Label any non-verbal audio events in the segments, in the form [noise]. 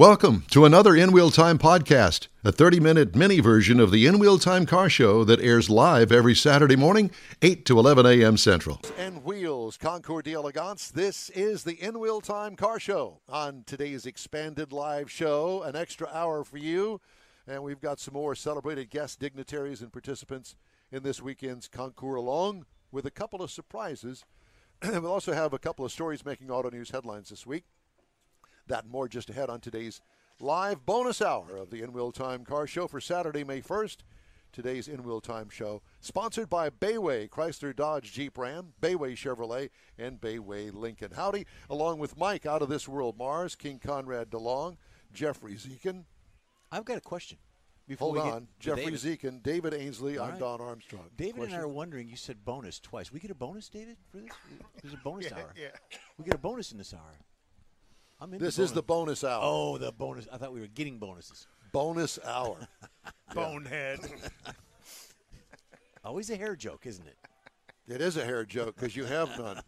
Welcome to another In Wheel Time podcast, a 30 minute mini version of the In Wheel Time car show that airs live every Saturday morning, 8 to 11 a.m. Central. And Wheels, Concours d'Elegance. This is the In Wheel Time car show. On today's expanded live show, an extra hour for you. And we've got some more celebrated guest dignitaries and participants in this weekend's concours, along with a couple of surprises. And [clears throat] we'll also have a couple of stories making auto news headlines this week. That and more just ahead on today's live bonus hour of the In Wheel Time Car Show for Saturday, May 1st. Today's In Wheel Time show, sponsored by Bayway Chrysler Dodge Jeep Ram, Bayway Chevrolet, and Bayway Lincoln. Howdy, along with Mike out of this world Mars, King Conrad DeLong, Jeffrey Zekin. I've got a question. Before Hold on, Jeffrey David. Zekin, David Ainsley, All I'm right. Don Armstrong. David Question? and I are wondering. You said bonus twice. We get a bonus, David, for this? There's a bonus [laughs] Yeah, hour. yeah. We get a bonus in this hour. I'm in. This is the bonus hour. Oh, the bonus. I thought we were getting bonuses. Bonus hour. [laughs] Bonehead. [laughs] Always a hair joke, isn't it? it is a hair joke because you have none.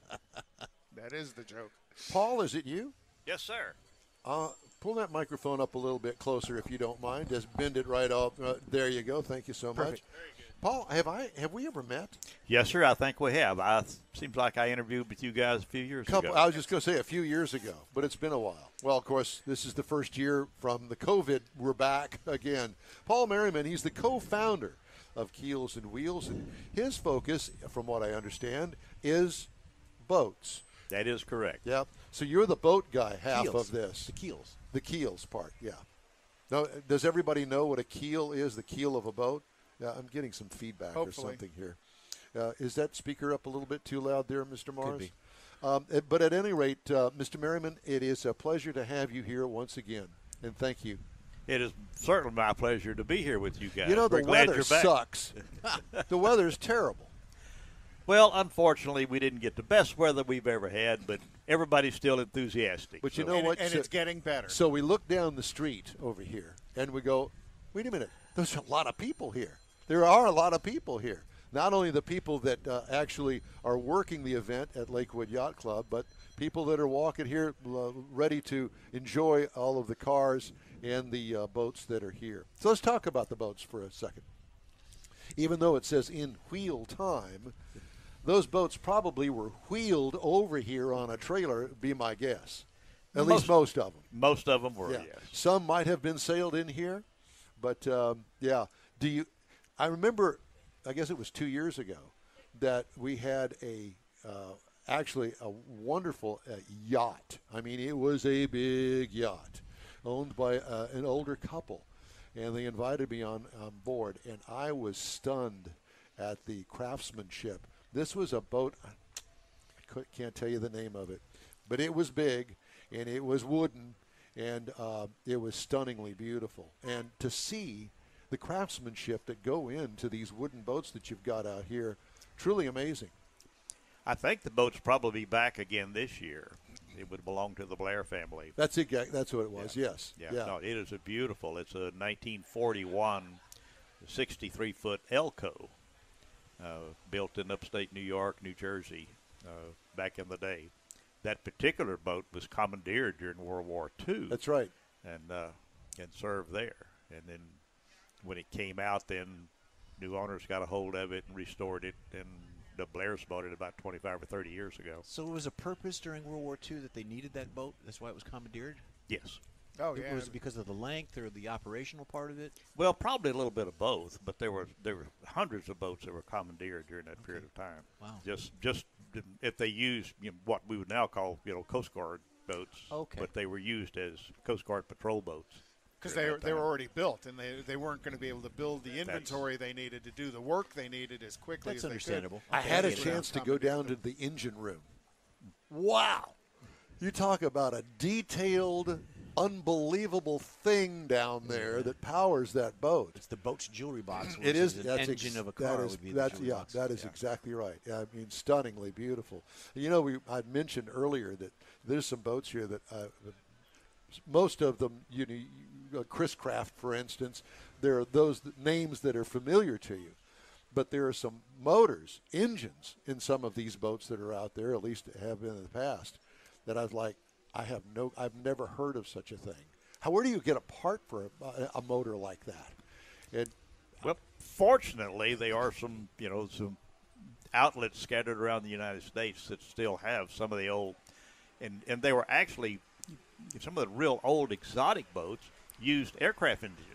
[laughs] that is the joke. Paul, is it you? Yes, sir. Uh, pull that microphone up a little bit closer if you don't mind. Just bend it right off. Uh, there you go. Thank you so much. Paul, have I have we ever met? Yes, sir. I think we have. I seems like I interviewed with you guys a few years Couple. ago. I was just going to say a few years ago, but it's been a while. Well, of course, this is the first year from the COVID. We're back [laughs] again. Paul Merriman, he's the co-founder of Keels and Wheels, and his focus, from what I understand, is boats. that is correct. Yep. So you're the boat guy half Keels. of this. The keels. The keels part, yeah. Now, does everybody know what a keel is? The keel of a boat? Yeah, I'm getting some feedback or something here. Uh, is that speaker up a little bit too loud there, Mr. Mars? be. Um, eh, but at any rate, uh, Mr. Merriman, it is a pleasure to have you here once again, and thank you. It is certainly my pleasure to be here with you guys. you know, We're the weather sucks. [laughs] the weather is terrible. Well, unfortunately, we didn't get the best weather we've ever had, but everybody's still enthusiastic. But you So- know and, what? and So- it's getting better. So we look down the street over here and we go, wait a minute, there's a lot of people here. There are a lot of people here. Not only the people that uh, actually are working the event at Lakewood Yacht Club, but people that are walking here uh, ready to enjoy all of the cars and the uh, boats that are here. So let's talk about the boats for a second. Even though it says in wheel time, those boats probably were wheeled over here on a trailer, be my guess. At least most of them. most of them were, Yeah. yes. Some might have been sailed in here, but um, yeah. Do you? I remember. I guess it was two years ago that we had a uh, actually a wonderful uh, yacht. I mean, it was a big yacht owned by uh, an older couple, and they invited me on on board, and I was stunned at the craftsmanship. This was a boat. I can't tell you the name of it, but it was big and it was wooden and uh, it was stunningly beautiful. And to see the craftsmanship that go into these wooden boats that you've got out here, truly amazing. I think the boat's probably back again this year. It would belong to the Blair family. That's it. That's what it was. Yes. Yeah, no, it is a beautiful. It's a 1941 63 foot Elco, uh, built in upstate New York, New Jersey, uh, back in the day. That particular boat was commandeered during World War II That's right. and uh, and served there. And then when it came out, then new owners got a hold of it and restored it, and the Blairs bought it about 25 or 30 years ago. So it was a purpose during World War II that they needed that boat. That's why it was commandeered. Yes. oh yeah. Was it because of the length or the operational part of it? Well, probably a little bit of both, but there were there were hundreds of boats that were commandeered during that period of time. Wow. Just just if they used you know, what we would now call you know Coast Guard boats, Okay. but they were used as Coast Guard patrol boats. Because they, they were already built and they, they weren't going to be able to build the inventory they needed to do the work they needed as quickly That's as understandable. I Okay, had a chance to go down to the engine room. Wow. You talk about a detailed, unbelievable thing down there that powers that boat. It's the boat's jewelry box. It which is an that's ex- engine of a car. is- would be that's jewelry yeah, box. that is Yeah. exactly right. Yeah, I mean, stunningly beautiful. You know, we I mentioned earlier that there's some boats here that uh, most of them, you know, you- Uh, Chris Craft, for instance, there are those names that are familiar to you. But there are some motors, engines in some of these boats that are out there, at least have been in the past, that I was like, I have no, I've never heard of such a thing. How where do you get a part for a, a motor like that? Well, fortunately, there are some, you know, some outlets scattered around the United States that still have some of the old, and and they were actually some of the real old exotic boats used aircraft engines.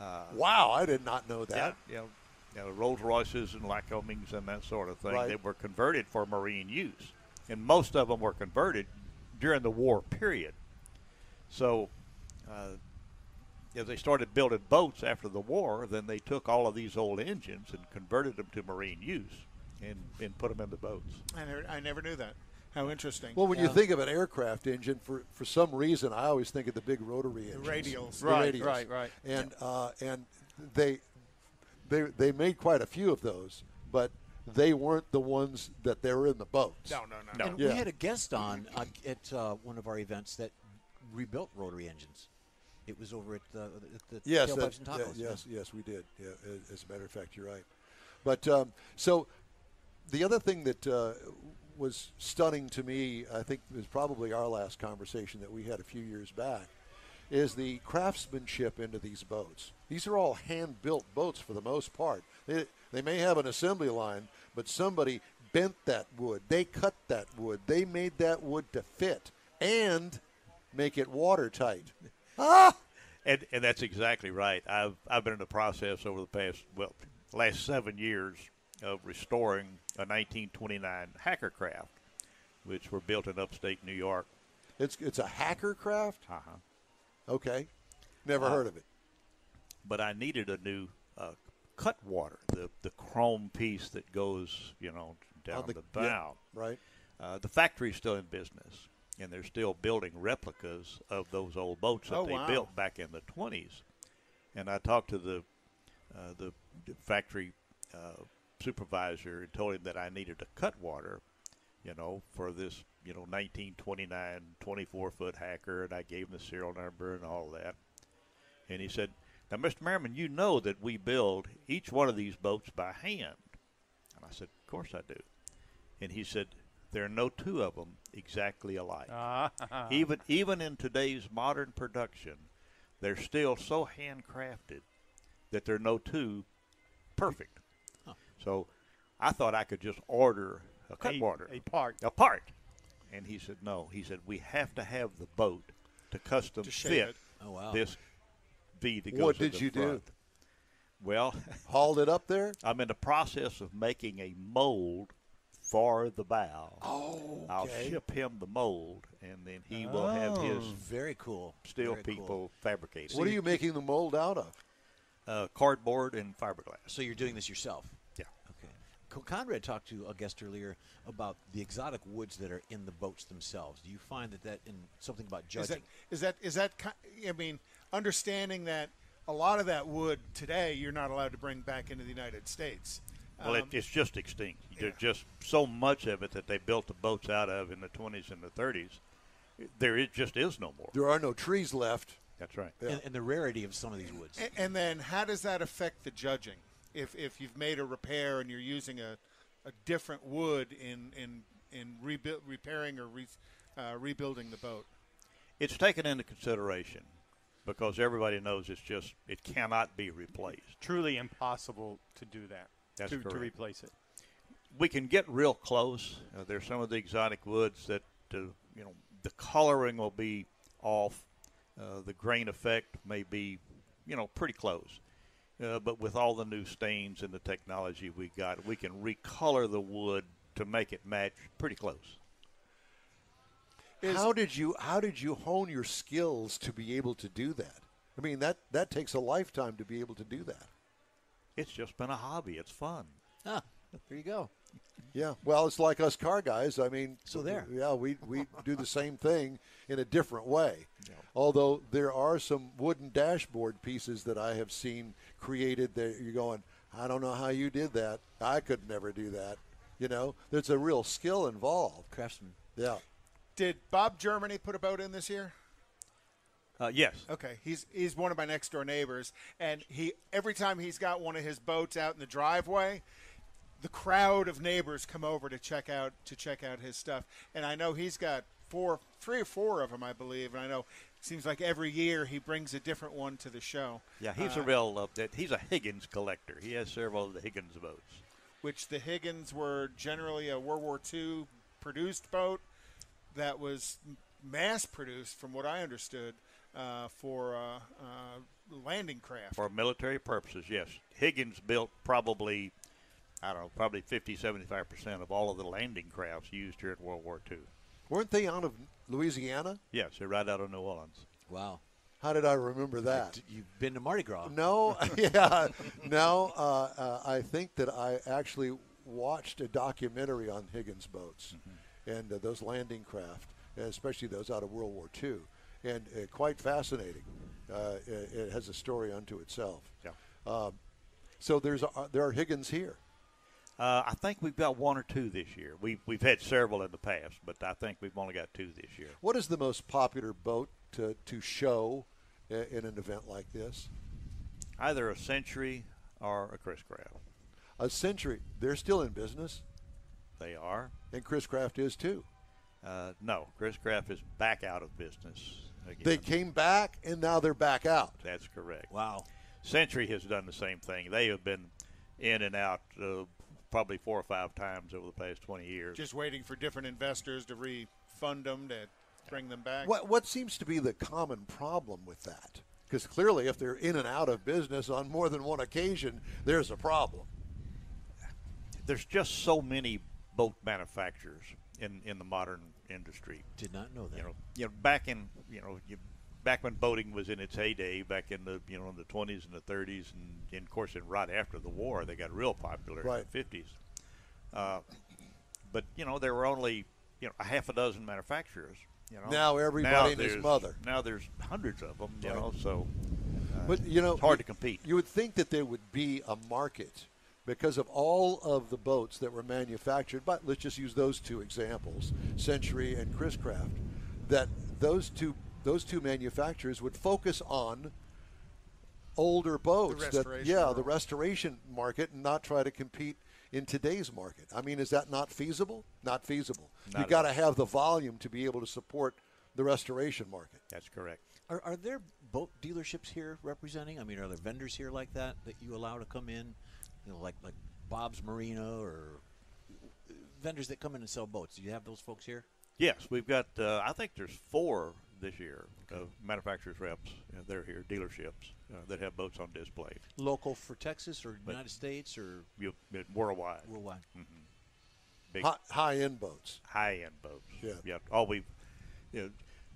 Uh, wow, I did not know that. Yeah, you know, you know, Rolls Royces and Lycomings and that sort of thing. Right. They were converted for marine use, and most of them were converted during the war period. So, uh, as they started building boats after the war, then they took all of these old engines and converted them to marine use, and and put them in the boats. I never, I never knew that. How interesting. Well, when you think of an aircraft engine, for for some reason, I always think of the big rotary engines, radials. The Right, radials. right, right. And uh, and they they they made quite a few of those, but they weren't the ones that they were in the boats. no, no, no, No. And Yeah. we had a guest on uh, at uh, one of our events that rebuilt rotary engines. It was over at the, at the Yes, Tailpipes that- and Tacos. yeah, yes, yes, we did. Yeah, as- as a matter of fact, you're right. But um, so the other thing that uh, was stunning to me, I think, it was probably our last conversation that we had a few years back, is the craftsmanship into these boats. These are all hand-built boats for the most part. They, they may have an assembly line, but somebody bent that wood. They cut that wood. They made that wood to fit and make it watertight. Ah! [laughs] And and that's exactly right. I've I've been in the process over the past well last seven years of restoring a 1929 Hacker-Craft, which were built in upstate New York. It's it's a Hacker-Craft. Uh-huh. Okay, never Uh, heard of it. But I needed a new uh, cut water, the the chrome piece that goes you know down the- the, yeah, bow. right? Uh, the factory's still in business, and they're still building replicas of those old boats that Oh, they wow. built back in the 20s. And I talked to the uh, the the factory uh, supervisor and told him that I needed a cut water, you know, for this, you know, 1929 24 foot hacker, and I gave him the serial number and all that. And he said, "Now, Mr. Merriman, you know that we build each one of these boats by hand." And I said, "Of course I do." And he said, "There are no two of them exactly alike. Ah, even even in today's modern production, they're still so handcrafted that there are no two perfect. So I thought I could just order a cut a, a part. a part. And he said, no. He said, we have to have the boat to custom To fit it. Oh, wow. this V that goes What did the you do? Well, [laughs] Hauled it up there. I'm in the process of making a mold for the bow. Oh, okay. I'll ship him the mold, and then he will have his Very cool. steel Very cool. people fabricated. What are you making the mold out of? Uh, cardboard and fiberglass. So you're doing this yourself? Yeah. Okay. Conrad talked to a guest earlier about the exotic woods that are in the boats themselves. Do you find that that in something about judging? is that is that? I mean, understanding that a lot of that wood today you're not allowed to bring back into the United States. Well, it, Um, it's just extinct. There's just so much of it that they built the boats out of in the 20s and the 30s. There is, just is no more. There are no trees left. That's right. Yeah. and, and the rarity of some of these woods. A- And then, how does that affect the judging? If if you've made a repair and you're using a, a different wood in in in rebuild, repairing or re, uh, rebuilding the boat, It's taken into consideration because everybody knows it's just it cannot be replaced. Truly impossible to do that. That's to, to replace it. We can get real close. Uh, there's some of the exotic woods that uh, you know the coloring will be off. Uh, the grain effect may be, you know, pretty close. Uh, but with all the new stains and the technology we got, we can recolor the wood to make it match pretty close. Is- how did you how did you hone your skills to be able to do that? I mean that that takes a lifetime to be able to do that. It's just been a hobby. It's fun. ah, there you go. Yeah. Well, it's like us car guys. I mean, So there. Yeah, we we do the same thing in a different way. Although there are some wooden dashboard pieces that I have seen created that you're going, I don't know how you did that. I could never do that. You know, there's a real skill involved. Craftsman. Yeah. did Bob Germany put a boat in this year? Uh, yes. Okay, he's he's one of my next door neighbors, and he every time he's got one of his boats out in the driveway, the crowd of neighbors come over to check out to check out his stuff. And I know he's got four, three or four of them, I believe. And I know seems like every year he brings a different one to the show. Yeah, he's a Uh, real. Uh, that- he's a Higgins collector. He has several of the Higgins boats. which the Higgins were generally a World War II produced boat that was mass produced, from what I understood, uh, for uh, uh, landing craft. For military purposes, yes. Higgins built probably, I don't know, probably 50, 75% of all of the landing crafts used during World War II. Weren't they out of Louisiana? Yes, they're right out of New Orleans. Wow. How did I remember that? You've been to Mardi Gras. No, [laughs] yeah, no. Uh, uh, I think that I actually watched a documentary on Higgins boats and uh, those landing craft, especially those out of World War II, and uh, quite fascinating. Uh, it, it has a story unto itself. Yeah. Um, so there's uh, there are Higgins here. Uh, I think we've got one or two this year. We've, we've had several in the past, but I think we've only got two this year. What is the most popular boat to, to show in an event like this? Either a Century or a Chris Craft. A Century. They're still in business, They are. and Chris Craft is too. Uh, no, Chris Craft is back out of business again. They came back, and now they're back out. That's correct. Wow. Century has done the same thing. They have been in and out uh, probably four or five times over the past 20 years. Just waiting for different investors to refund them to bring them back. What what seems to be the common problem with that? Because clearly, if they're in and out of business on more than one occasion, there's a problem. There's just so many boat manufacturers in, in the modern industry. Did not know that. You know, you know, back in you know, you, back when boating was in its heyday, back in the you know in the 20s and the 30s, and, and of course, in right after the war, they got real popular Right. in the 50s. Uh, but you know, there were only you know a half a dozen manufacturers. You know, Now everybody Now and his mother. Now there's hundreds of them. You Right. know, so But you know, it's hard to compete. You would think that there would be a market because of all of the boats that were manufactured. But let's just use those two examples, Century and Chris Craft. That those two those two manufacturers would focus on older boats. that, restoration yeah, world. the restoration market, and not try to compete in today's market. I mean, is that not feasible? Not feasible. Not you at got to have the volume to be able to support the restoration market. That's correct. Are, are there boat dealerships here representing? I mean, are there vendors here like that that you allow to come in? You know, like like Bob's Marina or vendors that come in and sell boats. Do you have those folks here? Yes, we've got. Uh, I think there's four this year of manufacturers reps. Uh, they're here, dealerships uh, that have boats on display. Local for Texas or But- United States or You, worldwide, worldwide? big High, high end boats. high-end boats. Yeah. yeah. All we, you know,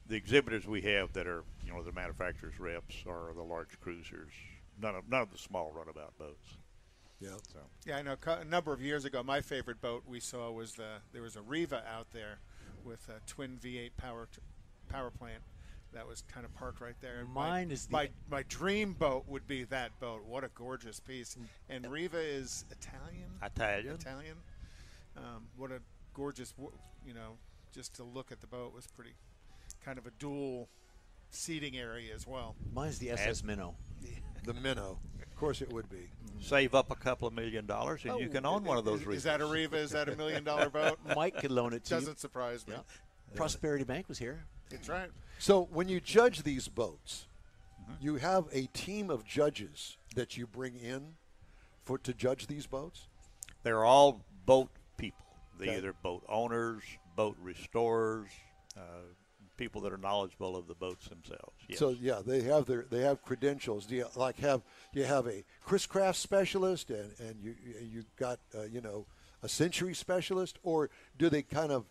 the exhibitors we have that are you know the manufacturers reps are the large cruisers. None of none of the small runabout boats. Yeah. So Yeah, I know. A number of years ago, my favorite boat we saw was the there was a Riva out there with a twin V8 power t- power plant that was kind of parked right there. And my- Mine is the- my my dream boat would be that boat. What a gorgeous piece! And Riva is Italian. Italian. Italian. Um, what a gorgeous, you know, just to look at the boat was pretty, kind of a dual seating area as well. Mine's the SS Minnow. The minnow. Of course, it would be. Save up a couple of million dollars and you Oh, can own one of those. Is, is that a Rivas. Riva? Is that a million dollar boat? [laughs] Mike could loan it to Doesn't surprise me. you. Prosperity Bank was here. That's right. So when you judge these boats, you have a team of judges that you bring in for to judge these boats. They're all boat people. They're Okay. either boat owners, boat restorers, uh, people that are knowledgeable of the boats themselves. Yes. So yeah, they have their they have credentials. Do you like have do you have a Chris Craft specialist and and you you got uh, you know a Century specialist, or do they kind of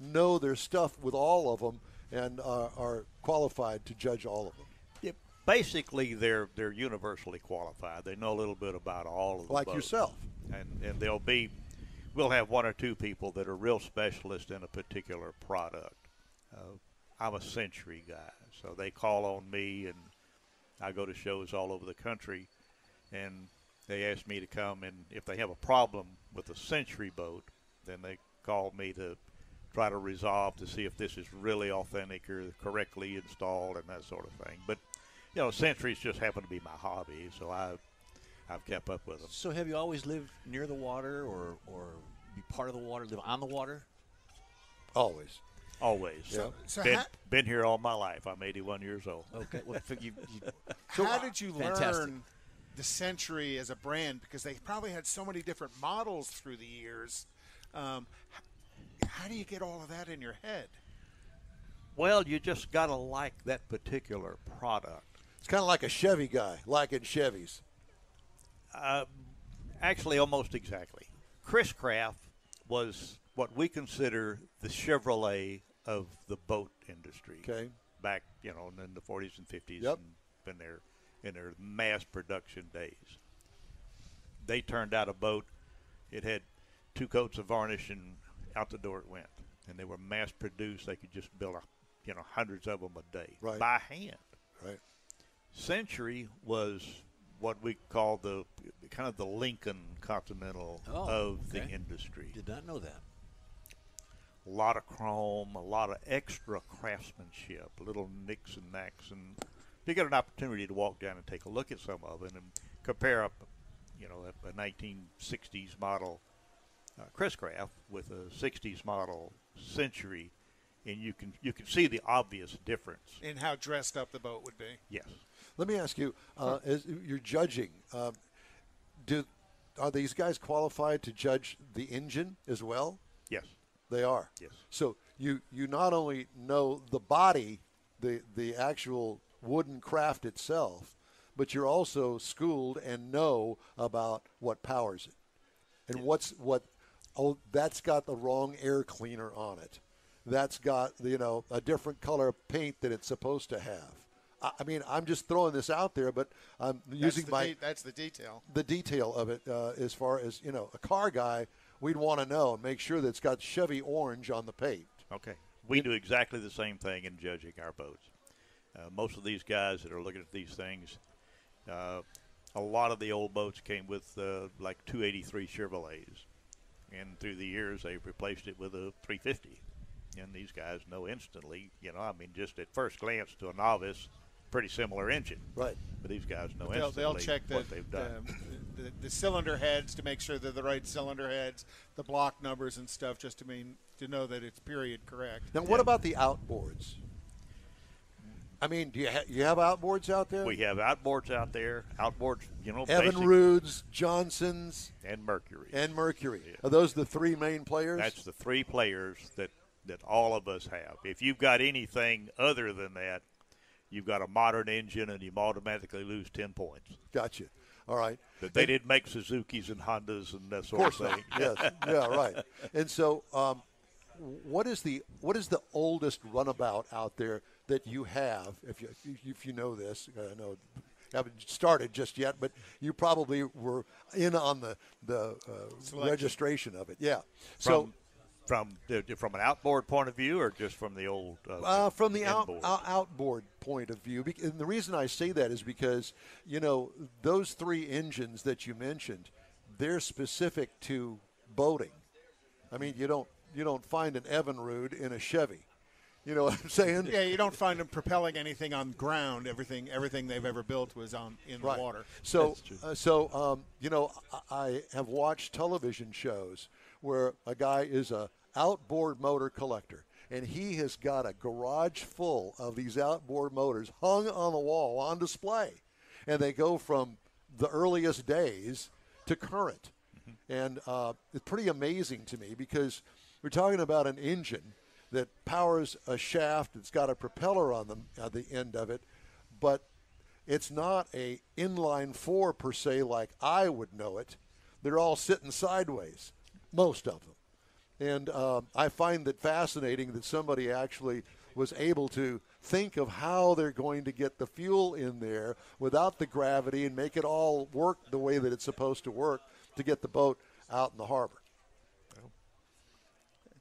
know their stuff with all of them and uh, are qualified to judge all of them? Yeah, basically, they're they're universally qualified. They know a little bit about all of the Like boats. yourself. and and they'll be. We'll have one or two people that are real specialists in a particular product. Uh, I'm a Century guy, so they call on me, and I go to shows all over the country, and they ask me to come, and if they have a problem with a Century boat, then they call me to try to resolve to see if this is really authentic or correctly installed and that sort of thing. But you know, Centuries just happen to be my hobby, so I I've kept up with them. So have you always lived near the water or or be part of the water, live on the water? Always. Always. Yeah. So been, ha- been here all my life. I'm 81 years old. Okay. Well, f- you, you, [laughs] How did you Fantastic. learn the Century as a brand? Because they probably had so many different models through the years. Um, h- how do you get all of that in your head? Well, you just got to like that particular product. It's kind of like a Chevy guy, liking Chevys. Uh, Actually, almost exactly. Chris Craft was what we consider the Chevrolet of the boat industry. Okay. Back, you know, in the 40s and 50s, Yep. and in their in their mass production days. They turned out a boat. It had two coats of varnish, and out the door it went. And they were mass produced. They could just build, a, you know, hundreds of them a day Right. by hand. Right. Century was what we call the kind of the Lincoln Continental Oh, of the industry. did not know that. A lot of chrome, a lot of extra craftsmanship, little nicks and knacks, and you get an opportunity to walk down and take a look at some of it and compare up, you know, a, a 1960s model uh, Chris Craft with a 60s model Century, and you can you can see the obvious difference. In how dressed up the boat would be? Yes. Let me ask you: uh, as you're judging, um, do are these guys qualified to judge the engine as well? Yes. They are. Yes. So you you not only know the body, the the actual wooden craft itself, but you're also schooled and know about what powers it, and what's what. Oh, that's got the wrong air cleaner on it. That's got you know a different color of paint that it's supposed to have. I, I mean, I'm just throwing this out there, but I'm That's using the my de- that's the detail. the detail of it uh, as far as you know a car guy we'd want to know and make sure that it's got chevy orange on the paint Okay. We do exactly the same thing in judging our boats. Uh, most of these guys that are looking at these things, uh, a lot of the old boats came with uh, like 283 Chevrolets, and through the years they've replaced it with a 350. And these guys know instantly, you know, I mean, just at first glance to a novice, pretty similar engine. Right. But these guys know They'll, instantly they'll check the, what they've done. the, the, the cylinder heads to make sure they're the right cylinder heads, the block numbers and stuff, just to mean to know that it's period correct. now what about the outboards i mean do you, ha- you have outboards out there we have outboards out there, outboards, you know, evan basic- roods johnsons and Mercury. and mercury Yeah. are those the three main players That's the three players that that all of us have. If you've got anything other than that, you've got a modern engine, and you automatically lose ten points. gotcha all right But they And- didn't make Suzuki's and Hondas and that sort of thing. yes yeah right and so um, what is the what is the oldest runabout out there that you have if you if you know this I know haven't started just yet but you probably were in on the the uh, registration of it yeah so From from the, from an outboard point of view, or just from the old uh, uh, from the out, inboard? out, outboard point of view, and the reason I say that is because you know those three engines that you mentioned, they're specific to boating. I mean, you don't you don't find an Evinrude in a Chevy. You know what I'm saying? Yeah, you don't find them propelling anything on ground. Everything everything they've ever built was on in right. the water. So, uh, so um, you know, I, I have watched television shows where a guy is a outboard motor collector, and he has got a garage full of these outboard motors hung on the wall on display, and they go from the earliest days to current, and uh, it's pretty amazing to me because we're talking about an engine that powers a shaft that's got a propeller on the the end of it, but it's not a inline four per se like I would know it. They're all sitting sideways, most of them. And um, I find that fascinating that somebody actually was able to think of how they're going to get the fuel in there without the gravity and make it all work the way that it's supposed to work to get the boat out in the harbor.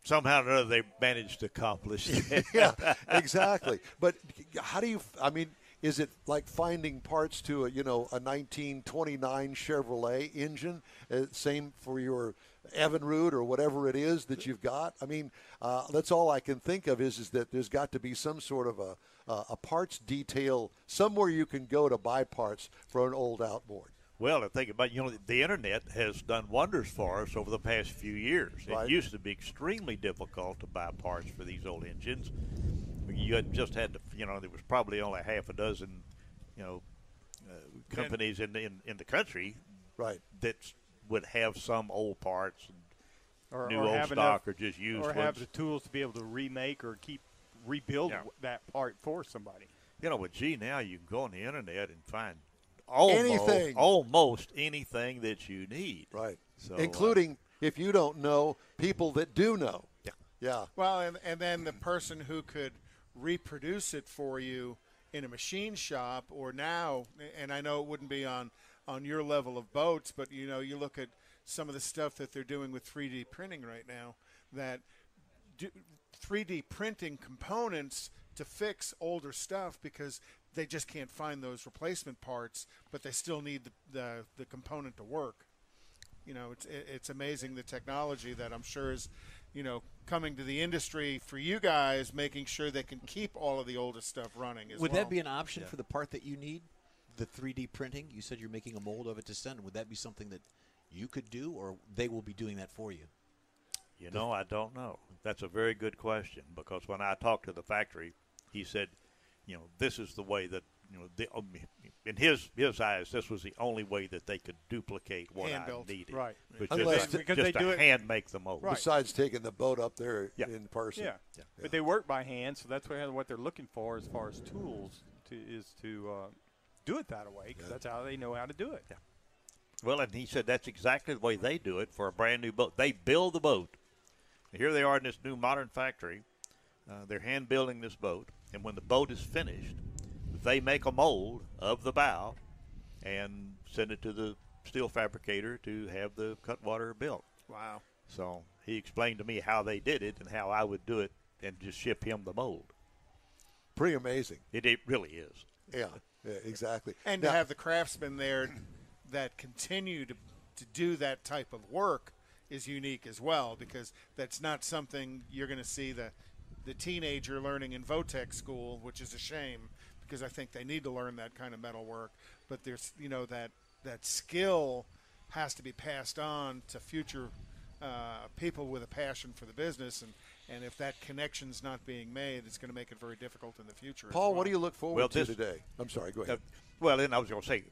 Somehow or another, they managed to accomplish [laughs] it. yeah, exactly. But how do you? I mean, is it like finding parts to a you know a 1929 Chevrolet engine? Uh, same for your Evinrude or whatever it is that you've got. I mean, uh, that's all I can think of is is that there's got to be some sort of a a, a parts detail somewhere you can go to buy parts for an old outboard. Well, I think about you know the internet has done wonders for us over the past few years. Right. It used to be extremely difficult to buy parts for these old engines. You had just had to, you know, there was probably only half a dozen, you know, uh, companies in, in in the country Right. that would have some old parts and Or, new or old stock enough, or just used or have the tools to be able to remake or keep rebuild Yeah. that part for somebody. You know, with G now you can go on the internet and find almost Anything. almost anything that you need. Right. So, uh, Including, if you don't know, people that do know. Yeah. Yeah. Well, and, and then the person who could reproduce it for you in a machine shop or now, and I know it wouldn't be on, on your level of boats, but you know, you look at some of the stuff that they're doing with 3D printing right now that do, 3D printing components to fix older stuff because they just can't find those replacement parts, but they still need the, the, the component to work you know, it's it- it's amazing the technology that I'm sure is, you know, coming to the industry for you guys, making sure they can keep all of the oldest stuff running. As Would well. that be an option for the part that you need? The 3D printing? You said you're making a mold of it to send. Would that be something that you could do, or they will be doing that for you? You know, I don't know. That's a very good question because when I talked to the factory, he said, you know, this is the way that you know, the, um, in his his eyes, this was the only way that they could duplicate what Hand-built. I needed. Right. Which Unless- just, to- because just they to do it- hand make the mold. Right. Besides taking the boat up there Yeah. in person. Yeah. but they work by hand, so that's what what they're looking for as far as tools to is to uh, do it that way because that's how they know how to do it. Well, and he said that's exactly the way they do it for a brand new boat. They build the boat. And here they are in this new modern factory. Uh, they're hand building this boat, and when the boat is finished, they make a mold of the bow and send it to the steel fabricator to have the cutwater built. Wow. So he explained to me how they did it and how I would do it, and just ship him the mold. Pretty amazing. It, it really is. Yeah. Yeah. Exactly. And Now- to have the craftsmen there that continue to to do that type of work is unique as well because that's not something you're going to see the the teenager learning in Votech school, which is a shame because I think they need to learn that kind of metal work. But there's you know that that skill has to be passed on to future uh, people with a passion for the business, and and if that connection's not being made, it's going to make it very difficult in the future. Paul, well. what do you look forward Well, to this- today? I'm sorry. Go Uh, ahead. well, and I was going to say,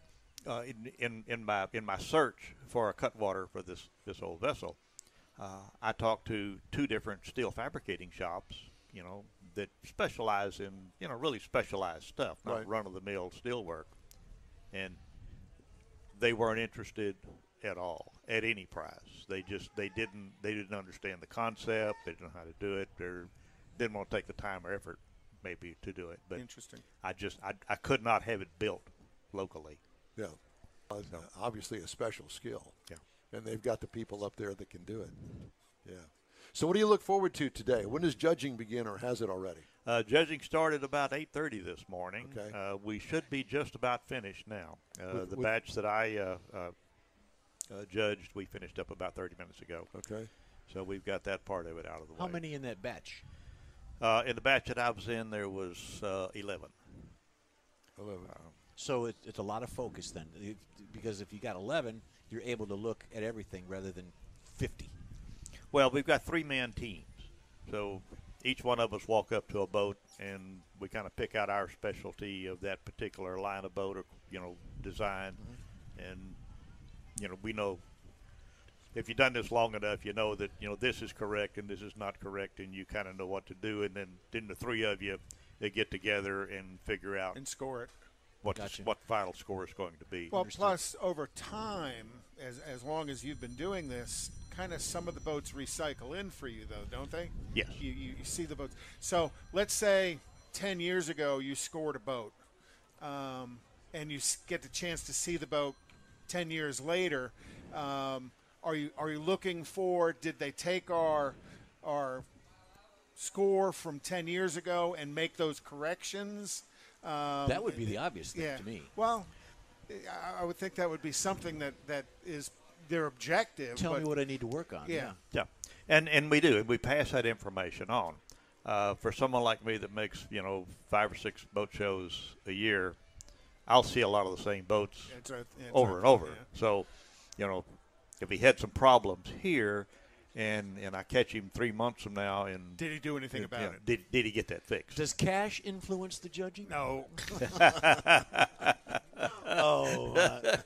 uh, in, in in my in my search for a cutwater for this this old vessel, uh, I talked to two different steel fabricating shops. You know that specialize in you know really specialized stuff, not Right. run of the mill steel work, and they weren't interested at all at any price. They just they didn't they didn't understand the concept. They didn't know how to do it. They didn't want to take the time or effort maybe to do it. But Interesting. I just I, I could not have it built locally. Yeah. Uh, Obviously, a special skill. Yeah. And they've got the people up there that can do it. Yeah. So, what do you look forward to today? When does judging begin, or has it already? Uh, judging started about 8:30 this morning. Okay. Uh, we should be just about finished now. Uh, With- the with- batch that I uh, uh, uh, judged, we finished up about 30 minutes ago. Okay. So we've got that part of it out of the How way. How many in that batch? Uh, in the batch that I was in, there was uh, 11. 11. So it, it's a lot of focus then, because if you got 11, you're able to look at everything rather than 50. Well, we've got three man teams. So each one of us walk up to a boat and we kind of pick out our specialty of that particular line of boat or, you know, design. Mm-hmm. And, you know, we know if you've done this long enough, you know that, you know, this is correct and this is not correct and you kind of know what to do. And then, then the three of you, they get together and figure out And score it. what, the, what final score is going to be. Well, plus over time, as as long as you've been doing this, kind of some of the boats recycle in for you, though, don't they? Yes. You, you, you see the boats. So let's say ten years ago you scored a boat, um, and you get the chance to see the boat ten years later. Um, are you are you looking for? Did they take our our score from ten years ago and make those corrections? Um, that would be the obvious thing yeah. to me. Well, I- I would think that would be something that, that is their objective. Tell but me what I need to work on. Yeah. Yeah, and and we do, and we pass that information on. Uh, for someone like me that makes you know five or six boat shows a year, I'll see a lot of the same boats It's a- it's over a- and over. yeah. So, you know, if he had some problems here, and and I catch him three months from now, and Did he do anything you about know, it? Did did he get that fixed? Does cash influence the judging? No. [laughs] [laughs] Oh, uh,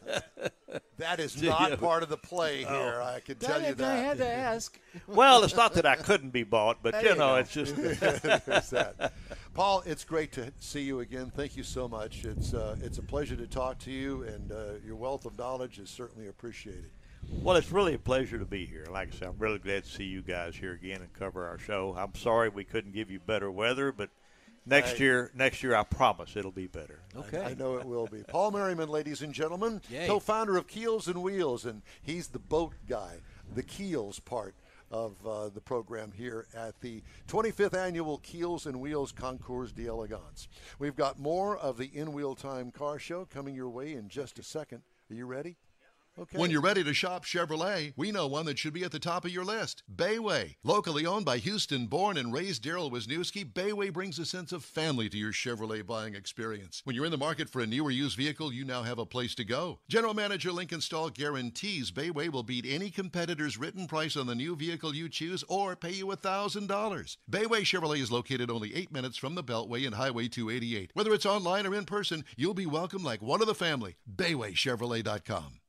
[laughs] That is [laughs] not part of the play here. I can tell you that. I that. had to ask. [laughs] well, it's not that I couldn't be bought, but There you you know, go. it's just that. Paul, it's great to see you again. Thank you so much. It's uh, it's a pleasure to talk to you, and uh, your wealth of knowledge is certainly appreciated. Well, it's really a pleasure to be here. Like I said, I'm really glad to see you guys here again and cover our show. I'm sorry we couldn't give you better weather, but next Hey. year, next year I promise it'll be better. Okay. I know it will be. Paul Merriman, ladies and gentlemen, Yay. co-founder of Keels and Wheels, and he's the boat guy, the Keels part of uh, the program here at the 25th annual Keels and Wheels Concours d'Elegance. We've got more of the In Wheel Time Car Show coming your way in just a second. Are you ready? Okay. When you're ready to shop Chevrolet, we know one that should be at the top of your list Bayway. Locally owned by Houston born and raised Daryl Wisniewski, Bayway brings a sense of family to your Chevrolet buying experience. When you're in the market for a new or used vehicle, you now have a place to go. General Manager Lincoln Stahl guarantees Bayway will beat any competitor's written price on the new vehicle you choose or pay you $1,000. Bayway Chevrolet is located only eight minutes from the Beltway and Highway 288. Whether it's online or in person, you'll be welcome like one of the family. BaywayChevrolet.com.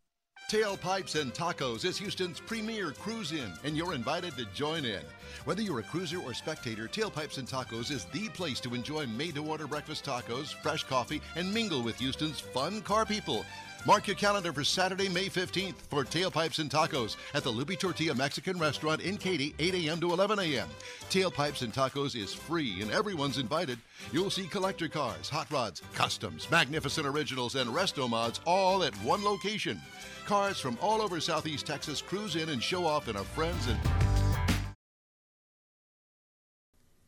Tailpipes and Tacos is Houston's premier cruise in, and you're invited to join in. Whether you're a cruiser or spectator, Tailpipes and Tacos is the place to enjoy made to order breakfast tacos, fresh coffee, and mingle with Houston's fun car people. Mark your calendar for Saturday, May 15th for Tailpipes and Tacos at the Lupe Tortilla Mexican Restaurant in Katy, 8 a.m. to 11 a.m. Tailpipes and Tacos is free and everyone's invited. You'll see collector cars, hot rods, customs, magnificent originals, and resto mods all at one location. Cars from all over Southeast Texas cruise in and show off in our friends and